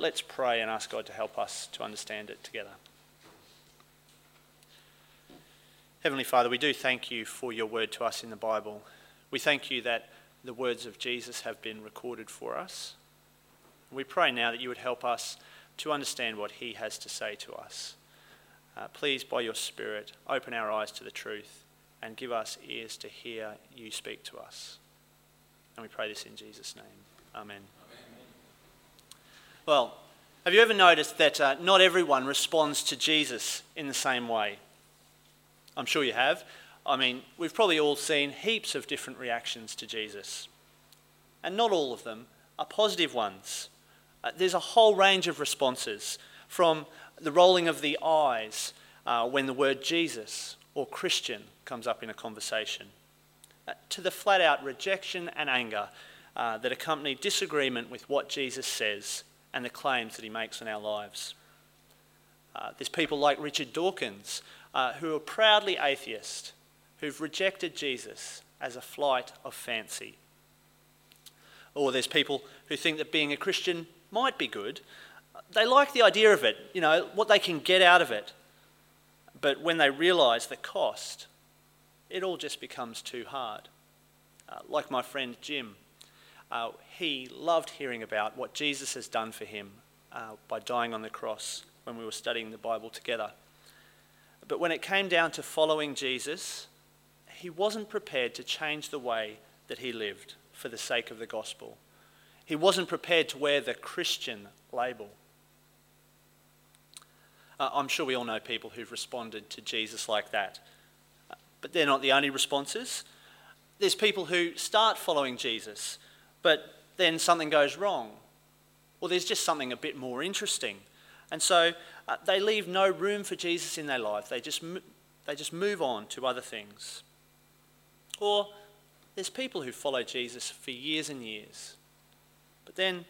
Let's pray and ask God to help us to understand it together. Heavenly Father, we do thank you for your word to us in the Bible. We thank you that the words of Jesus have been recorded for us. We pray now that you would help us to understand what he has to say to us. Uh, please, by your Spirit, open our eyes to the truth and give us ears to hear you speak to us. And we pray this in Jesus' name. Amen. Well, have you ever noticed that uh, not everyone responds to Jesus in the same way? I'm sure you have. I mean, we've probably all seen heaps of different reactions to Jesus. And not all of them are positive ones. Uh, there's a whole range of responses from the rolling of the eyes uh, when the word Jesus or Christian comes up in a conversation, uh, to the flat out rejection and anger uh, that accompany disagreement with what Jesus says and the claims that he makes in our lives. Uh, there's people like Richard Dawkins uh, who are proudly atheist, who've rejected Jesus as a flight of fancy. Or there's people who think that being a Christian might be good. They like the idea of it, you know, what they can get out of it. But when they realise the cost, it all just becomes too hard. Uh, like my friend Jim, uh, he loved hearing about what Jesus has done for him uh, by dying on the cross when we were studying the Bible together. But when it came down to following Jesus, he wasn't prepared to change the way that he lived for the sake of the gospel. He wasn't prepared to wear the Christian label. Uh, I'm sure we all know people who've responded to Jesus like that. But they're not the only responses. There's people who start following Jesus, but then something goes wrong. Or there's just something a bit more interesting. And so uh, they leave no room for Jesus in their life. They just, they just move on to other things. Or there's people who follow Jesus for years and years, but then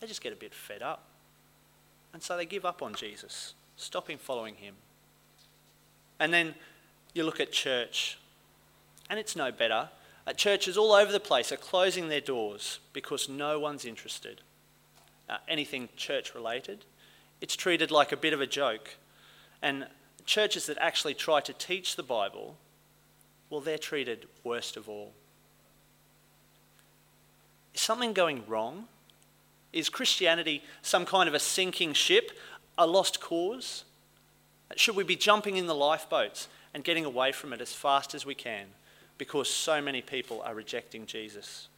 they just get a bit fed up. And so they give up on Jesus, stopping following him. And then you look at church, and it's no better. Churches all over the place are closing their doors because no one's interested. Uh, anything church related, it's treated like a bit of a joke. And churches that actually try to teach the Bible, well, they're treated worst of all. Is something going wrong? Is Christianity some kind of a sinking ship, a lost cause? Should we be jumping in the lifeboats and getting away from it as fast as we can because so many people are rejecting Jesus?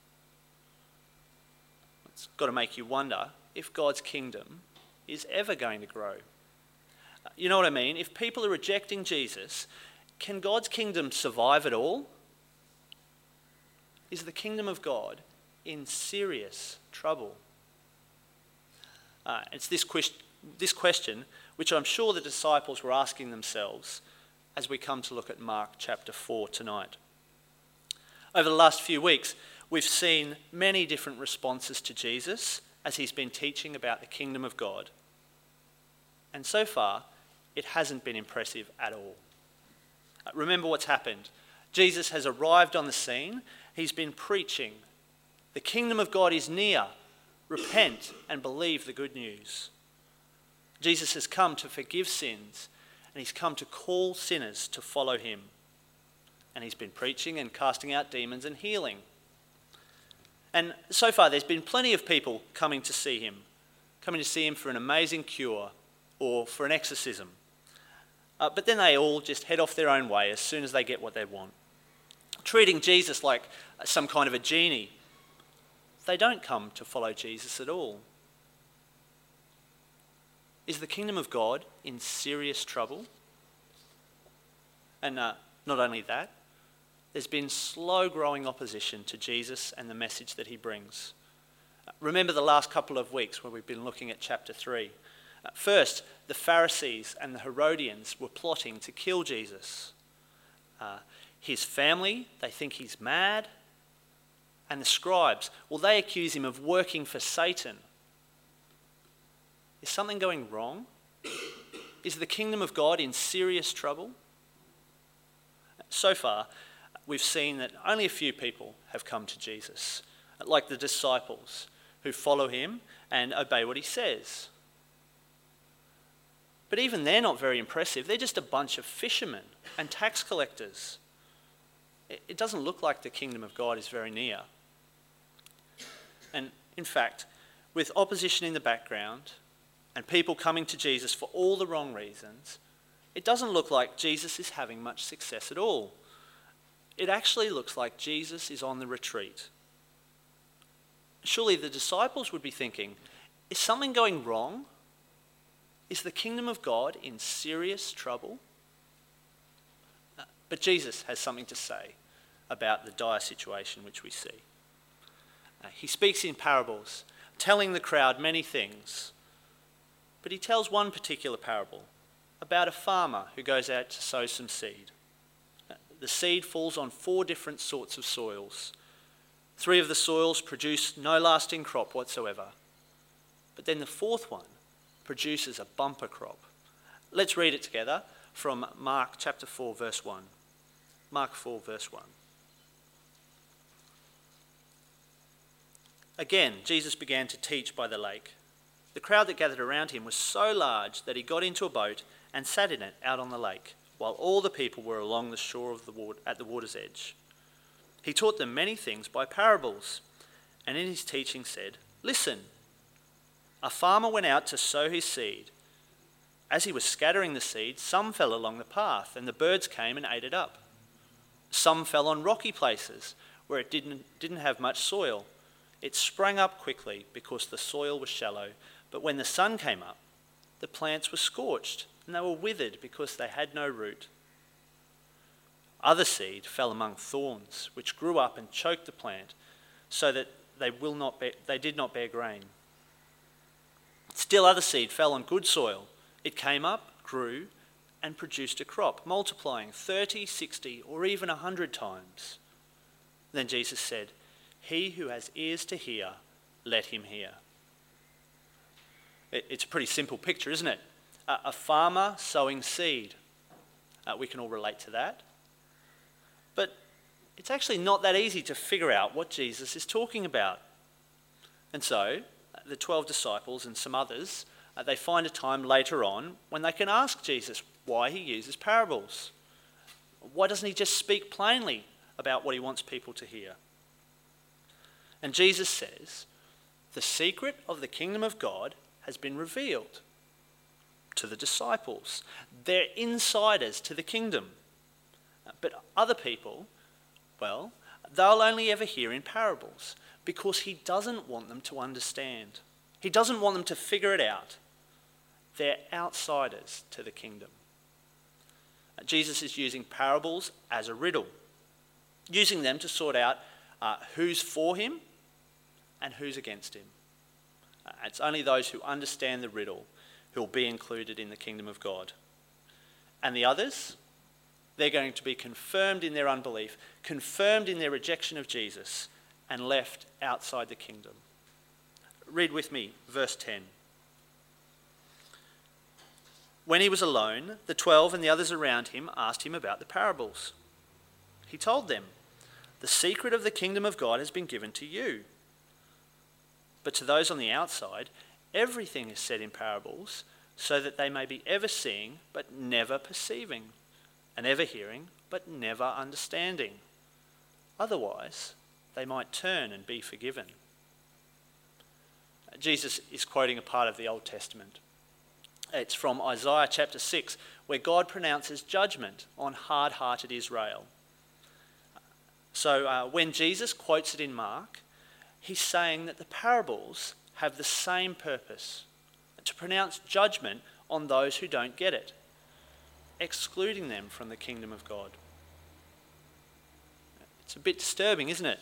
It's got to make you wonder if God's kingdom is ever going to grow. You know what I mean? If people are rejecting Jesus, can God's kingdom survive at all? Is the kingdom of God in serious trouble? Uh, it's this, quest- this question which I'm sure the disciples were asking themselves as we come to look at Mark chapter 4 tonight. Over the last few weeks, we've seen many different responses to Jesus as he's been teaching about the kingdom of God. And so far, it hasn't been impressive at all. Remember what's happened. Jesus has arrived on the scene. He's been preaching. The kingdom of God is near. Repent and believe the good news. Jesus has come to forgive sins, and he's come to call sinners to follow him. And he's been preaching and casting out demons and healing. And so far, there's been plenty of people coming to see him, coming to see him for an amazing cure or for an exorcism. Uh, but then they all just head off their own way as soon as they get what they want, treating Jesus like some kind of a genie. They don't come to follow Jesus at all. Is the kingdom of God in serious trouble? And uh, not only that, there's been slow growing opposition to Jesus and the message that he brings. Remember the last couple of weeks where we've been looking at chapter 3. First, the Pharisees and the Herodians were plotting to kill Jesus. Uh, his family, they think he's mad. And the scribes, well, they accuse him of working for Satan. Is something going wrong? Is the kingdom of God in serious trouble? So far, we've seen that only a few people have come to Jesus, like the disciples, who follow him and obey what he says. But even they're not very impressive. They're just a bunch of fishermen and tax collectors. It doesn't look like the kingdom of God is very near. And in fact, with opposition in the background and people coming to Jesus for all the wrong reasons, it doesn't look like Jesus is having much success at all. It actually looks like Jesus is on the retreat. Surely the disciples would be thinking, is something going wrong? Is the kingdom of God in serious trouble? Uh, but Jesus has something to say about the dire situation which we see. Uh, he speaks in parables, telling the crowd many things. But he tells one particular parable about a farmer who goes out to sow some seed. The seed falls on four different sorts of soils. Three of the soils produce no lasting crop whatsoever. But then the fourth one produces a bumper crop. Let's read it together from Mark chapter 4, verse 1. Mark 4, verse 1. Again, Jesus began to teach by the lake. The crowd that gathered around him was so large that he got into a boat and sat in it out on the lake, while all the people were along the shore of the water, at the water's edge. He taught them many things by parables, and in his teaching said, Listen, a farmer went out to sow his seed. As he was scattering the seed, some fell along the path, and the birds came and ate it up. Some fell on rocky places where it didn't, didn't have much soil. It sprang up quickly because the soil was shallow, but when the sun came up, the plants were scorched and they were withered because they had no root. Other seed fell among thorns, which grew up and choked the plant, so that they, will not be, they did not bear grain. Still, other seed fell on good soil. It came up, grew, and produced a crop, multiplying 30, 60, or even a 100 times. Then Jesus said, He who has ears to hear, let him hear. It's a pretty simple picture, isn't it? A farmer sowing seed. Uh, we can all relate to that. But it's actually not that easy to figure out what Jesus is talking about. And so, the 12 disciples and some others, uh, they find a time later on when they can ask Jesus why he uses parables. Why doesn't he just speak plainly about what he wants people to hear? And Jesus says, The secret of the kingdom of God has been revealed to the disciples. They're insiders to the kingdom. But other people, well, they'll only ever hear in parables because he doesn't want them to understand. He doesn't want them to figure it out. They're outsiders to the kingdom. Jesus is using parables as a riddle, using them to sort out uh, who's for him and who's against him. Uh, it's only those who understand the riddle who will be included in the kingdom of God. And the others, they're going to be confirmed in their unbelief, confirmed in their rejection of Jesus, and left outside the kingdom. Read with me verse 10. When he was alone, the twelve and the others around him asked him about the parables. He told them, The secret of the kingdom of God has been given to you. But to those on the outside, everything is said in parables, so that they may be ever seeing but never perceiving, and ever hearing but never understanding. Otherwise, they might turn and be forgiven. Jesus is quoting a part of the Old Testament. It's from Isaiah chapter 6, where God pronounces judgment on hard hearted Israel. So uh, when Jesus quotes it in Mark, he's saying that the parables have the same purpose to pronounce judgment on those who don't get it, excluding them from the kingdom of God. It's a bit disturbing, isn't it?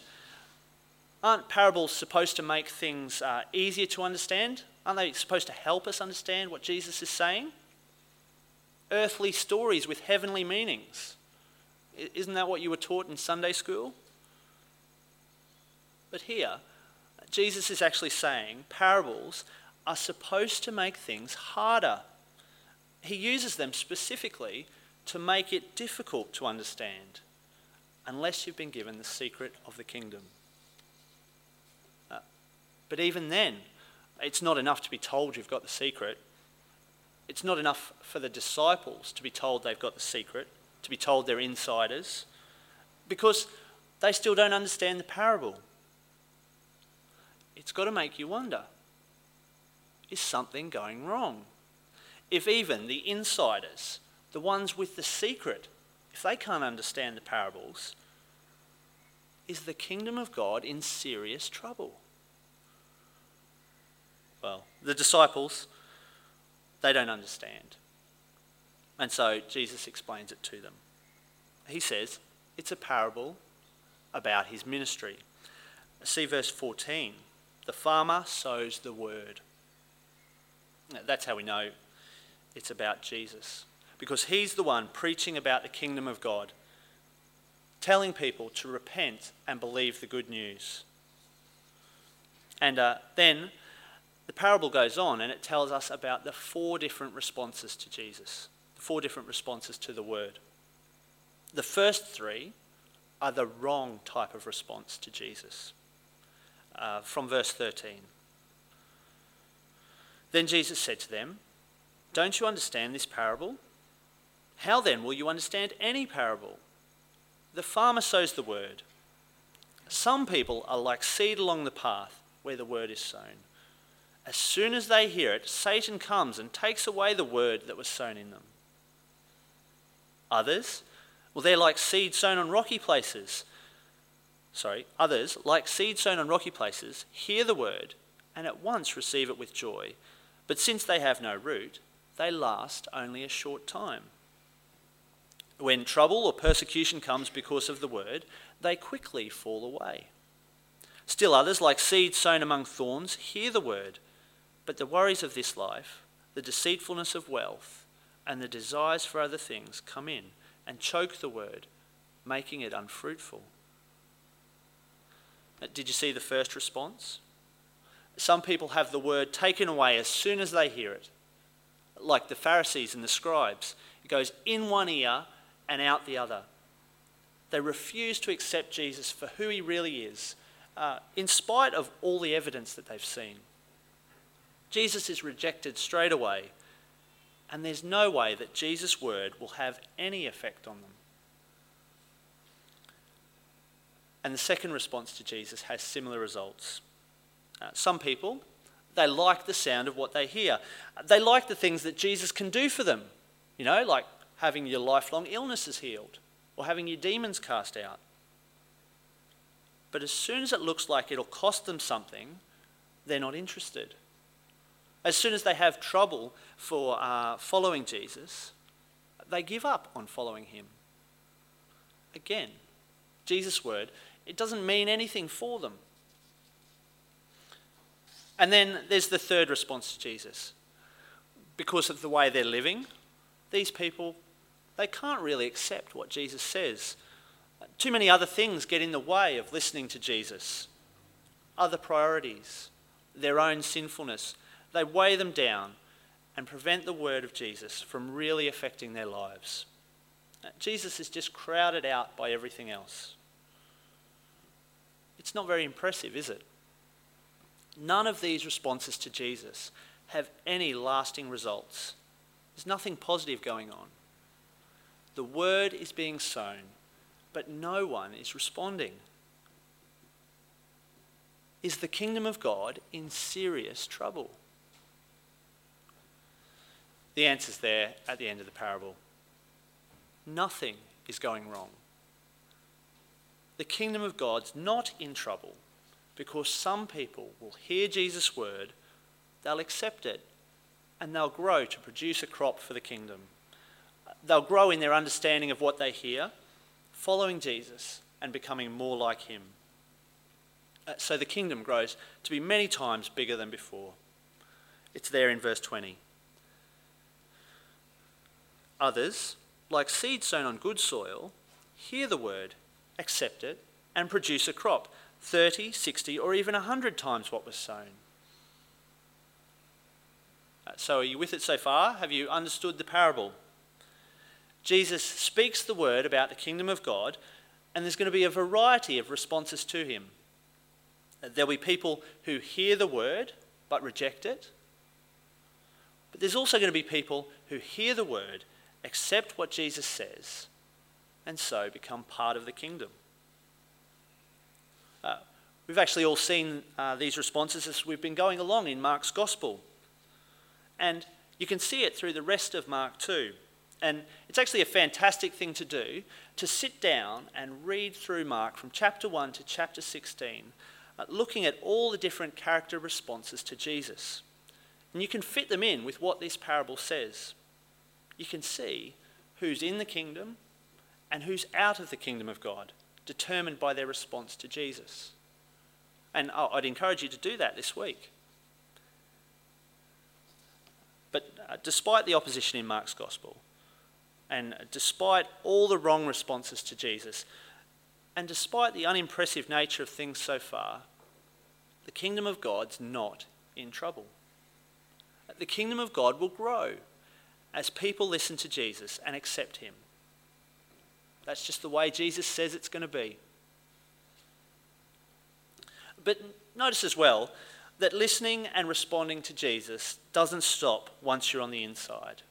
Aren't parables supposed to make things uh, easier to understand? Aren't they supposed to help us understand what Jesus is saying? Earthly stories with heavenly meanings. Isn't that what you were taught in Sunday school? But here, Jesus is actually saying parables are supposed to make things harder. He uses them specifically to make it difficult to understand unless you've been given the secret of the kingdom. Uh, But even then, it's not enough to be told you've got the secret. It's not enough for the disciples to be told they've got the secret, to be told they're insiders, because they still don't understand the parable. It's got to make you wonder is something going wrong? If even the insiders, the ones with the secret, if they can't understand the parables, is the kingdom of God in serious trouble? Well, the disciples, they don't understand. And so Jesus explains it to them. He says it's a parable about his ministry. See verse 14. The farmer sows the word. That's how we know it's about Jesus. Because he's the one preaching about the kingdom of God, telling people to repent and believe the good news. And uh, then the parable goes on and it tells us about the four different responses to Jesus, the four different responses to the word. The first three are the wrong type of response to Jesus. Uh, from verse 13. Then Jesus said to them, Don't you understand this parable? How then will you understand any parable? The farmer sows the word. Some people are like seed along the path where the word is sown. As soon as they hear it, Satan comes and takes away the word that was sown in them. Others, well, they're like seed sown on rocky places. Sorry, others, like seed sown on rocky places, hear the word and at once receive it with joy. But since they have no root, they last only a short time. When trouble or persecution comes because of the word, they quickly fall away. Still others, like seed sown among thorns, hear the word but the worries of this life, the deceitfulness of wealth, and the desires for other things come in and choke the word, making it unfruitful. Uh, did you see the first response? Some people have the word taken away as soon as they hear it, like the Pharisees and the scribes. It goes in one ear and out the other. They refuse to accept Jesus for who he really is, uh, in spite of all the evidence that they've seen. Jesus is rejected straight away, and there's no way that Jesus' word will have any effect on them. And the second response to Jesus has similar results. Uh, some people, they like the sound of what they hear. They like the things that Jesus can do for them, you know, like having your lifelong illnesses healed or having your demons cast out. But as soon as it looks like it'll cost them something, they're not interested. As soon as they have trouble for uh, following Jesus, they give up on following him. Again, Jesus' word, it doesn't mean anything for them. And then there's the third response to Jesus. Because of the way they're living, these people, they can't really accept what Jesus says. Too many other things get in the way of listening to Jesus. Other priorities, their own sinfulness, they weigh them down and prevent the word of Jesus from really affecting their lives. Jesus is just crowded out by everything else. It's not very impressive, is it? None of these responses to Jesus have any lasting results. There's nothing positive going on. The word is being sown, but no one is responding. Is the kingdom of God in serious trouble? The answer's there at the end of the parable. Nothing is going wrong. The kingdom of God's not in trouble because some people will hear Jesus' word, they'll accept it, and they'll grow to produce a crop for the kingdom. They'll grow in their understanding of what they hear, following Jesus and becoming more like him. Uh, so the kingdom grows to be many times bigger than before. It's there in verse 20. Others, like seed sown on good soil, hear the word, accept it, and produce a crop 30, 60, or even 100 times what was sown. Uh, so, are you with it so far? Have you understood the parable? Jesus speaks the word about the kingdom of God, and there's going to be a variety of responses to him. There'll be people who hear the word but reject it. But there's also going to be people who hear the word, accept what Jesus says, and so become part of the kingdom. Uh, we've actually all seen uh, these responses as we've been going along in Mark's gospel. And you can see it through the rest of Mark too. And it's actually a fantastic thing to do to sit down and read through Mark from chapter 1 to chapter 16, uh, looking at all the different character responses to Jesus. And you can fit them in with what this parable says. You can see who's in the kingdom and who's out of the kingdom of God, determined by their response to Jesus. And I'd encourage you to do that this week. But uh, despite the opposition in Mark's gospel, and despite all the wrong responses to Jesus, and despite the unimpressive nature of things so far, the kingdom of God's not in trouble. The kingdom of God will grow as people listen to Jesus and accept him. That's just the way Jesus says it's going to be. But notice as well that listening and responding to Jesus doesn't stop once you're on the inside.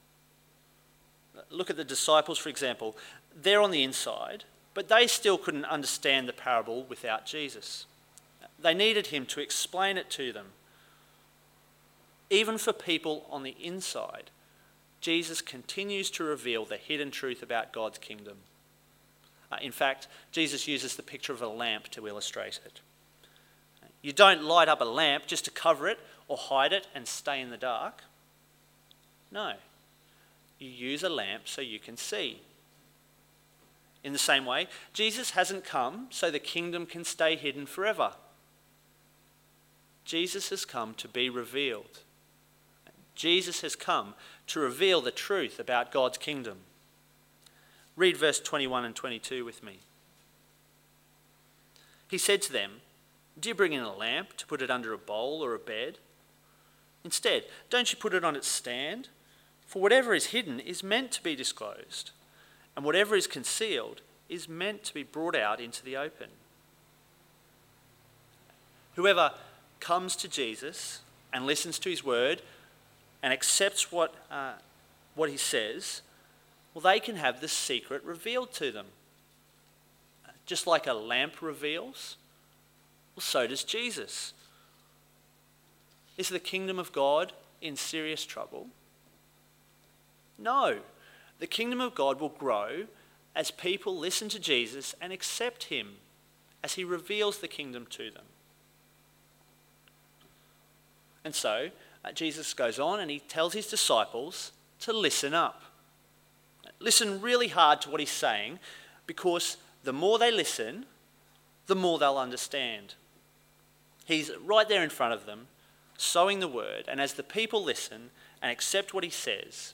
Look at the disciples, for example. They're on the inside, but they still couldn't understand the parable without Jesus. They needed him to explain it to them. Even for people on the inside, Jesus continues to reveal the hidden truth about God's kingdom. Uh, in fact, Jesus uses the picture of a lamp to illustrate it. You don't light up a lamp just to cover it or hide it and stay in the dark. No. You use a lamp so you can see. In the same way, Jesus hasn't come so the kingdom can stay hidden forever. Jesus has come to be revealed. Jesus has come to reveal the truth about God's kingdom. Read verse 21 and 22 with me. He said to them, Do you bring in a lamp to put it under a bowl or a bed? Instead, don't you put it on its stand? For whatever is hidden is meant to be disclosed, and whatever is concealed is meant to be brought out into the open. Whoever comes to Jesus and listens to his word and accepts what, uh, what he says well, they can have the secret revealed to them. Just like a lamp reveals, well, so does Jesus. Is the kingdom of God in serious trouble? No. The kingdom of God will grow as people listen to Jesus and accept him as he reveals the kingdom to them. And so, uh, Jesus goes on and he tells his disciples to listen up. Listen really hard to what he's saying because the more they listen, the more they'll understand. He's right there in front of them, sowing the word, and as the people listen and accept what he says,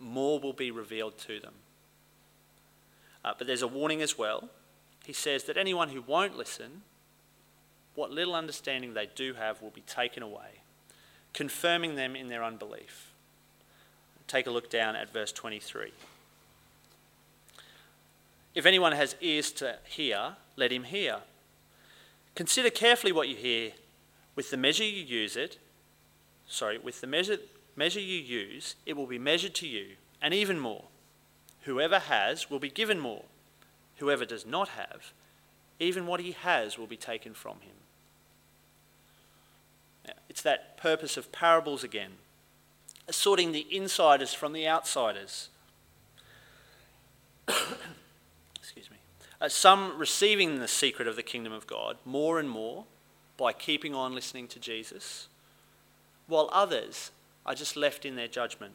more will be revealed to them. Uh, but there's a warning as well. He says that anyone who won't listen, what little understanding they do have will be taken away, confirming them in their unbelief. Take a look down at verse 23. If anyone has ears to hear, let him hear. Consider carefully what you hear. With the measure you use it, sorry, with the measure, measure you use, it will be measured to you, and even more. Whoever has will be given more. Whoever does not have, even what he has will be taken from him. It's that purpose of parables again, sorting the insiders from the outsiders. Uh, some receiving the secret of the kingdom of God more and more by keeping on listening to Jesus, while others are just left in their judgment.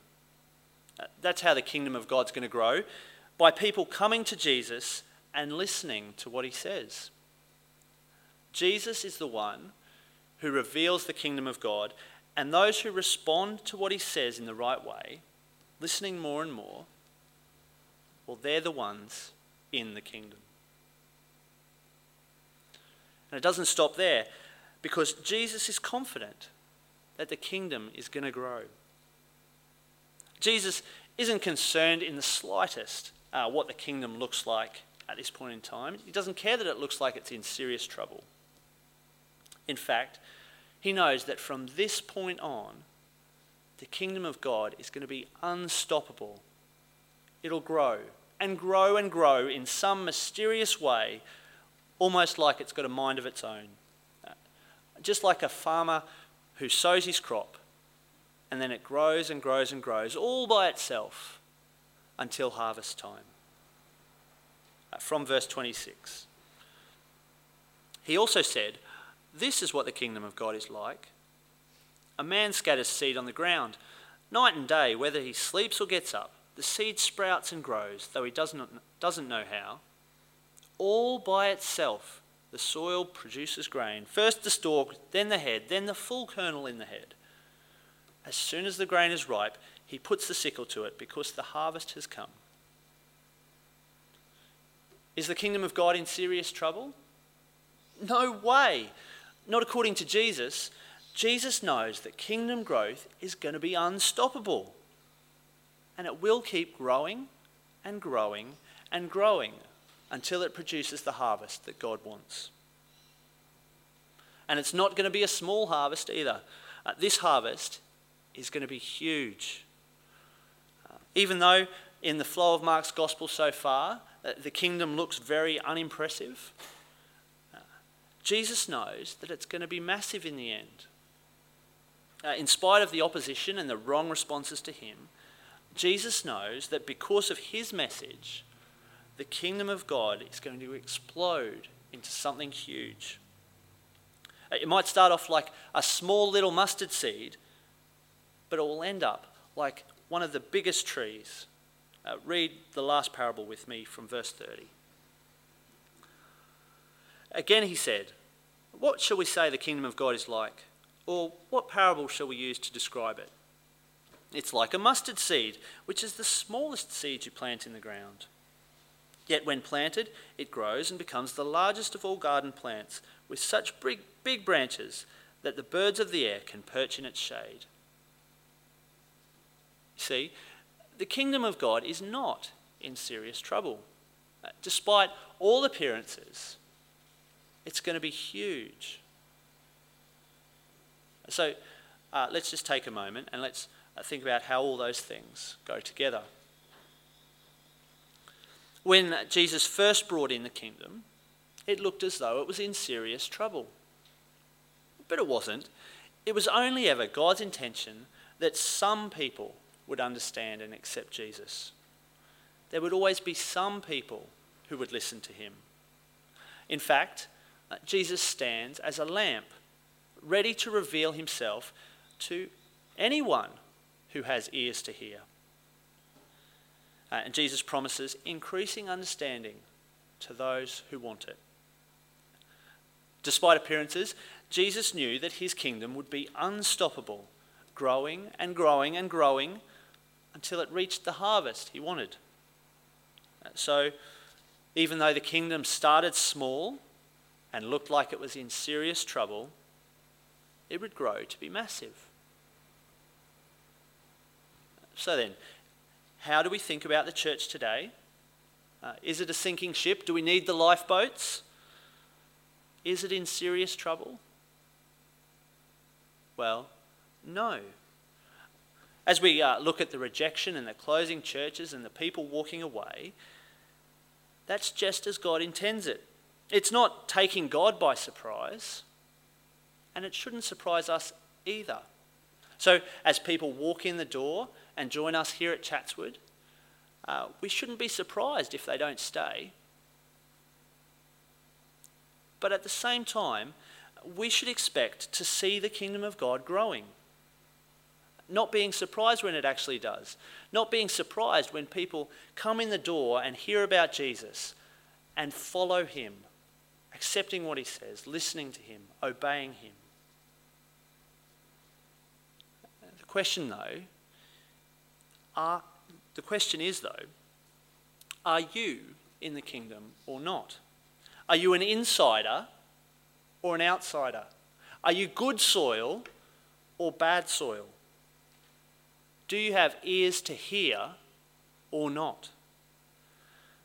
Uh, that's how the kingdom of God's going to grow by people coming to Jesus and listening to what he says. Jesus is the one who reveals the kingdom of God, and those who respond to what he says in the right way, listening more and more, well, they're the ones in the kingdom. And it doesn't stop there because Jesus is confident that the kingdom is going to grow. Jesus isn't concerned in the slightest uh, what the kingdom looks like at this point in time. He doesn't care that it looks like it's in serious trouble. In fact, he knows that from this point on, the kingdom of God is going to be unstoppable. It'll grow and grow and grow in some mysterious way, almost like it's got a mind of its own. Just like a farmer who sows his crop and then it grows and grows and grows all by itself until harvest time. Uh, from verse 26. He also said, This is what the kingdom of God is like. A man scatters seed on the ground. Night and day, whether he sleeps or gets up, the seed sprouts and grows, though he does not, doesn't know how. All by itself, the soil produces grain. First the stalk, then the head, then the full kernel in the head. As soon as the grain is ripe, he puts the sickle to it because the harvest has come. Is the kingdom of God in serious trouble? No way. Not according to Jesus. Jesus knows that kingdom growth is going to be unstoppable. And it will keep growing and growing and growing until it produces the harvest that God wants. And it's not going to be a small harvest either. Uh, this harvest is going to be huge. Uh, even though in the flow of Mark's gospel so far, uh, the kingdom looks very unimpressive, uh, Jesus knows that it's going to be massive in the end. Uh, in spite of the opposition and the wrong responses to him, Jesus knows that because of his message, the kingdom of God is going to explode into something huge. Uh, it might start off like a small little mustard seed, but it will end up like one of the biggest trees. Uh, read the last parable with me from verse 30. Again, he said, What shall we say the kingdom of God is like? Or what parable shall we use to describe it? It's like a mustard seed, which is the smallest seed you plant in the ground. Yet when planted, it grows and becomes the largest of all garden plants, with such big, big branches that the birds of the air can perch in its shade. See, the kingdom of God is not in serious trouble. Uh, despite all appearances, it's going to be huge. So uh, let's just take a moment and let's uh, think about how all those things go together. When Jesus first brought in the kingdom, it looked as though it was in serious trouble. But it wasn't. It was only ever God's intention that some people would understand and accept Jesus. There would always be some people who would listen to him. In fact, uh, Jesus stands as a lamp, ready to reveal himself to anyone who has ears to hear. Uh, and Jesus promises increasing understanding to those who want it. Despite appearances, Jesus knew that his kingdom would be unstoppable, growing and growing and growing until it reached the harvest he wanted. So, even though the kingdom started small and looked like it was in serious trouble, it would grow to be massive. So, then, how do we think about the church today? Uh, is it a sinking ship? Do we need the lifeboats? Is it in serious trouble? Well, no. As we uh, look at the rejection and the closing churches and the people walking away, that's just as God intends it. It's not taking God by surprise, and it shouldn't surprise us either. So, as people walk in the door and join us here at Chatswood, uh, we shouldn't be surprised if they don't stay. But at the same time, we should expect to see the kingdom of God growing not being surprised when it actually does, not being surprised when people come in the door and hear about Jesus and follow him, accepting what he says, listening to him, obeying him. The question, though, are, the question is, though, are you in the kingdom or not? Are you an insider or an outsider? Are you good soil or bad soil? Do you have ears to hear or not?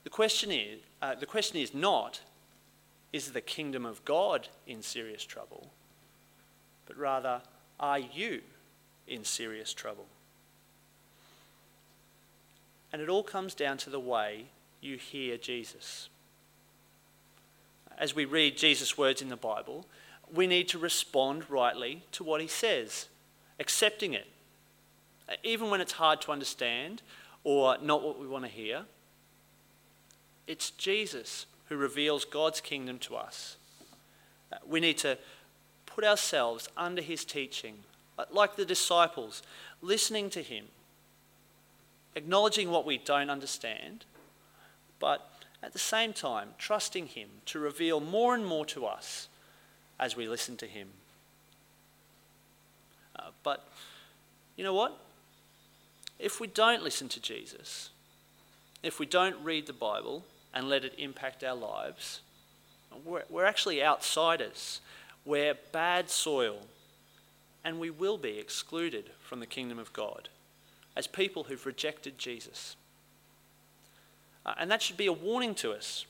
The question is, uh, the question is not, is the kingdom of God in serious trouble? but rather, are you in serious trouble? And it all comes down to the way you hear Jesus. As we read Jesus' words in the Bible, we need to respond rightly to what he says, accepting it. Even when it's hard to understand or not what we want to hear, it's Jesus who reveals God's kingdom to us. We need to put ourselves under his teaching, like the disciples, listening to him, acknowledging what we don't understand, but at the same time, trusting him to reveal more and more to us as we listen to him. Uh, but you know what? If we don't listen to Jesus, if we don't read the Bible and let it impact our lives, we're, we're actually outsiders. We're bad soil, and we will be excluded from the kingdom of God as people who've rejected Jesus. Uh, and that should be a warning to us.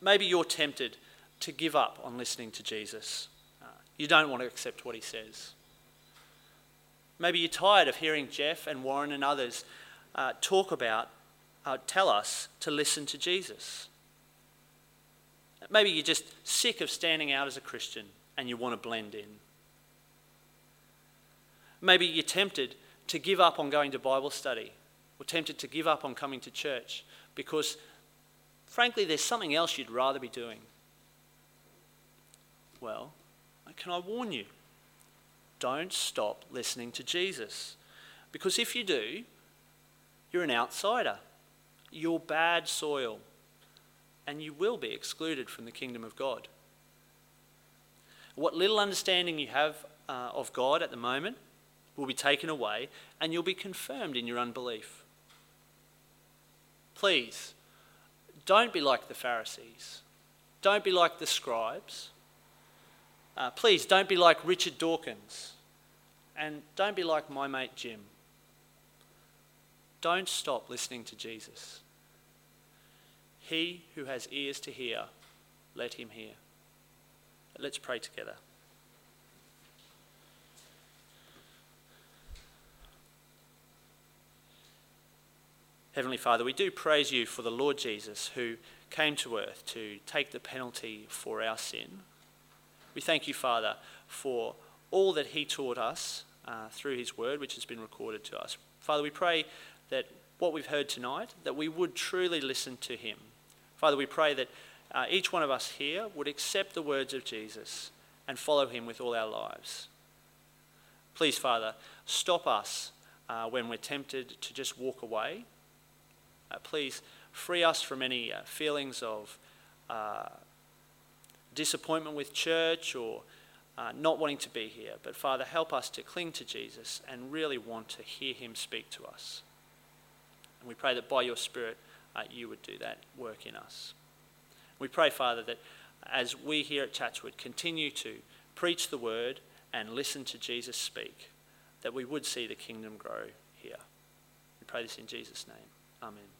Maybe you're tempted to give up on listening to Jesus. Uh, you don't want to accept what he says. Maybe you're tired of hearing Jeff and Warren and others uh, talk about, uh, tell us to listen to Jesus. Maybe you're just sick of standing out as a Christian and you want to blend in. Maybe you're tempted to give up on going to Bible study or tempted to give up on coming to church because, frankly, there's something else you'd rather be doing. Well, can I warn you? Don't stop listening to Jesus. Because if you do, you're an outsider. You're bad soil. And you will be excluded from the kingdom of God. What little understanding you have uh, of God at the moment will be taken away, and you'll be confirmed in your unbelief. Please, don't be like the Pharisees. Don't be like the scribes. Uh, please don't be like Richard Dawkins. And don't be like my mate Jim. Don't stop listening to Jesus. He who has ears to hear, let him hear. Let's pray together. Heavenly Father, we do praise you for the Lord Jesus who came to earth to take the penalty for our sin we thank you, Father, for all that he taught us uh, through his word, which has been recorded to us. Father, we pray that what we've heard tonight, that we would truly listen to him. Father, we pray that uh, each one of us here would accept the words of Jesus and follow him with all our lives. Please, Father, stop us uh, when we're tempted to just walk away. Uh, please free us from any uh, feelings of uh, disappointment with church or uh, not wanting to be here. But Father, help us to cling to Jesus and really want to hear him speak to us. And we pray that by your Spirit, uh, you would do that work in us. We pray, Father, that as we here at Chatswood continue to preach the word and listen to Jesus speak, that we would see the kingdom grow here. We pray this in Jesus' name. Amen.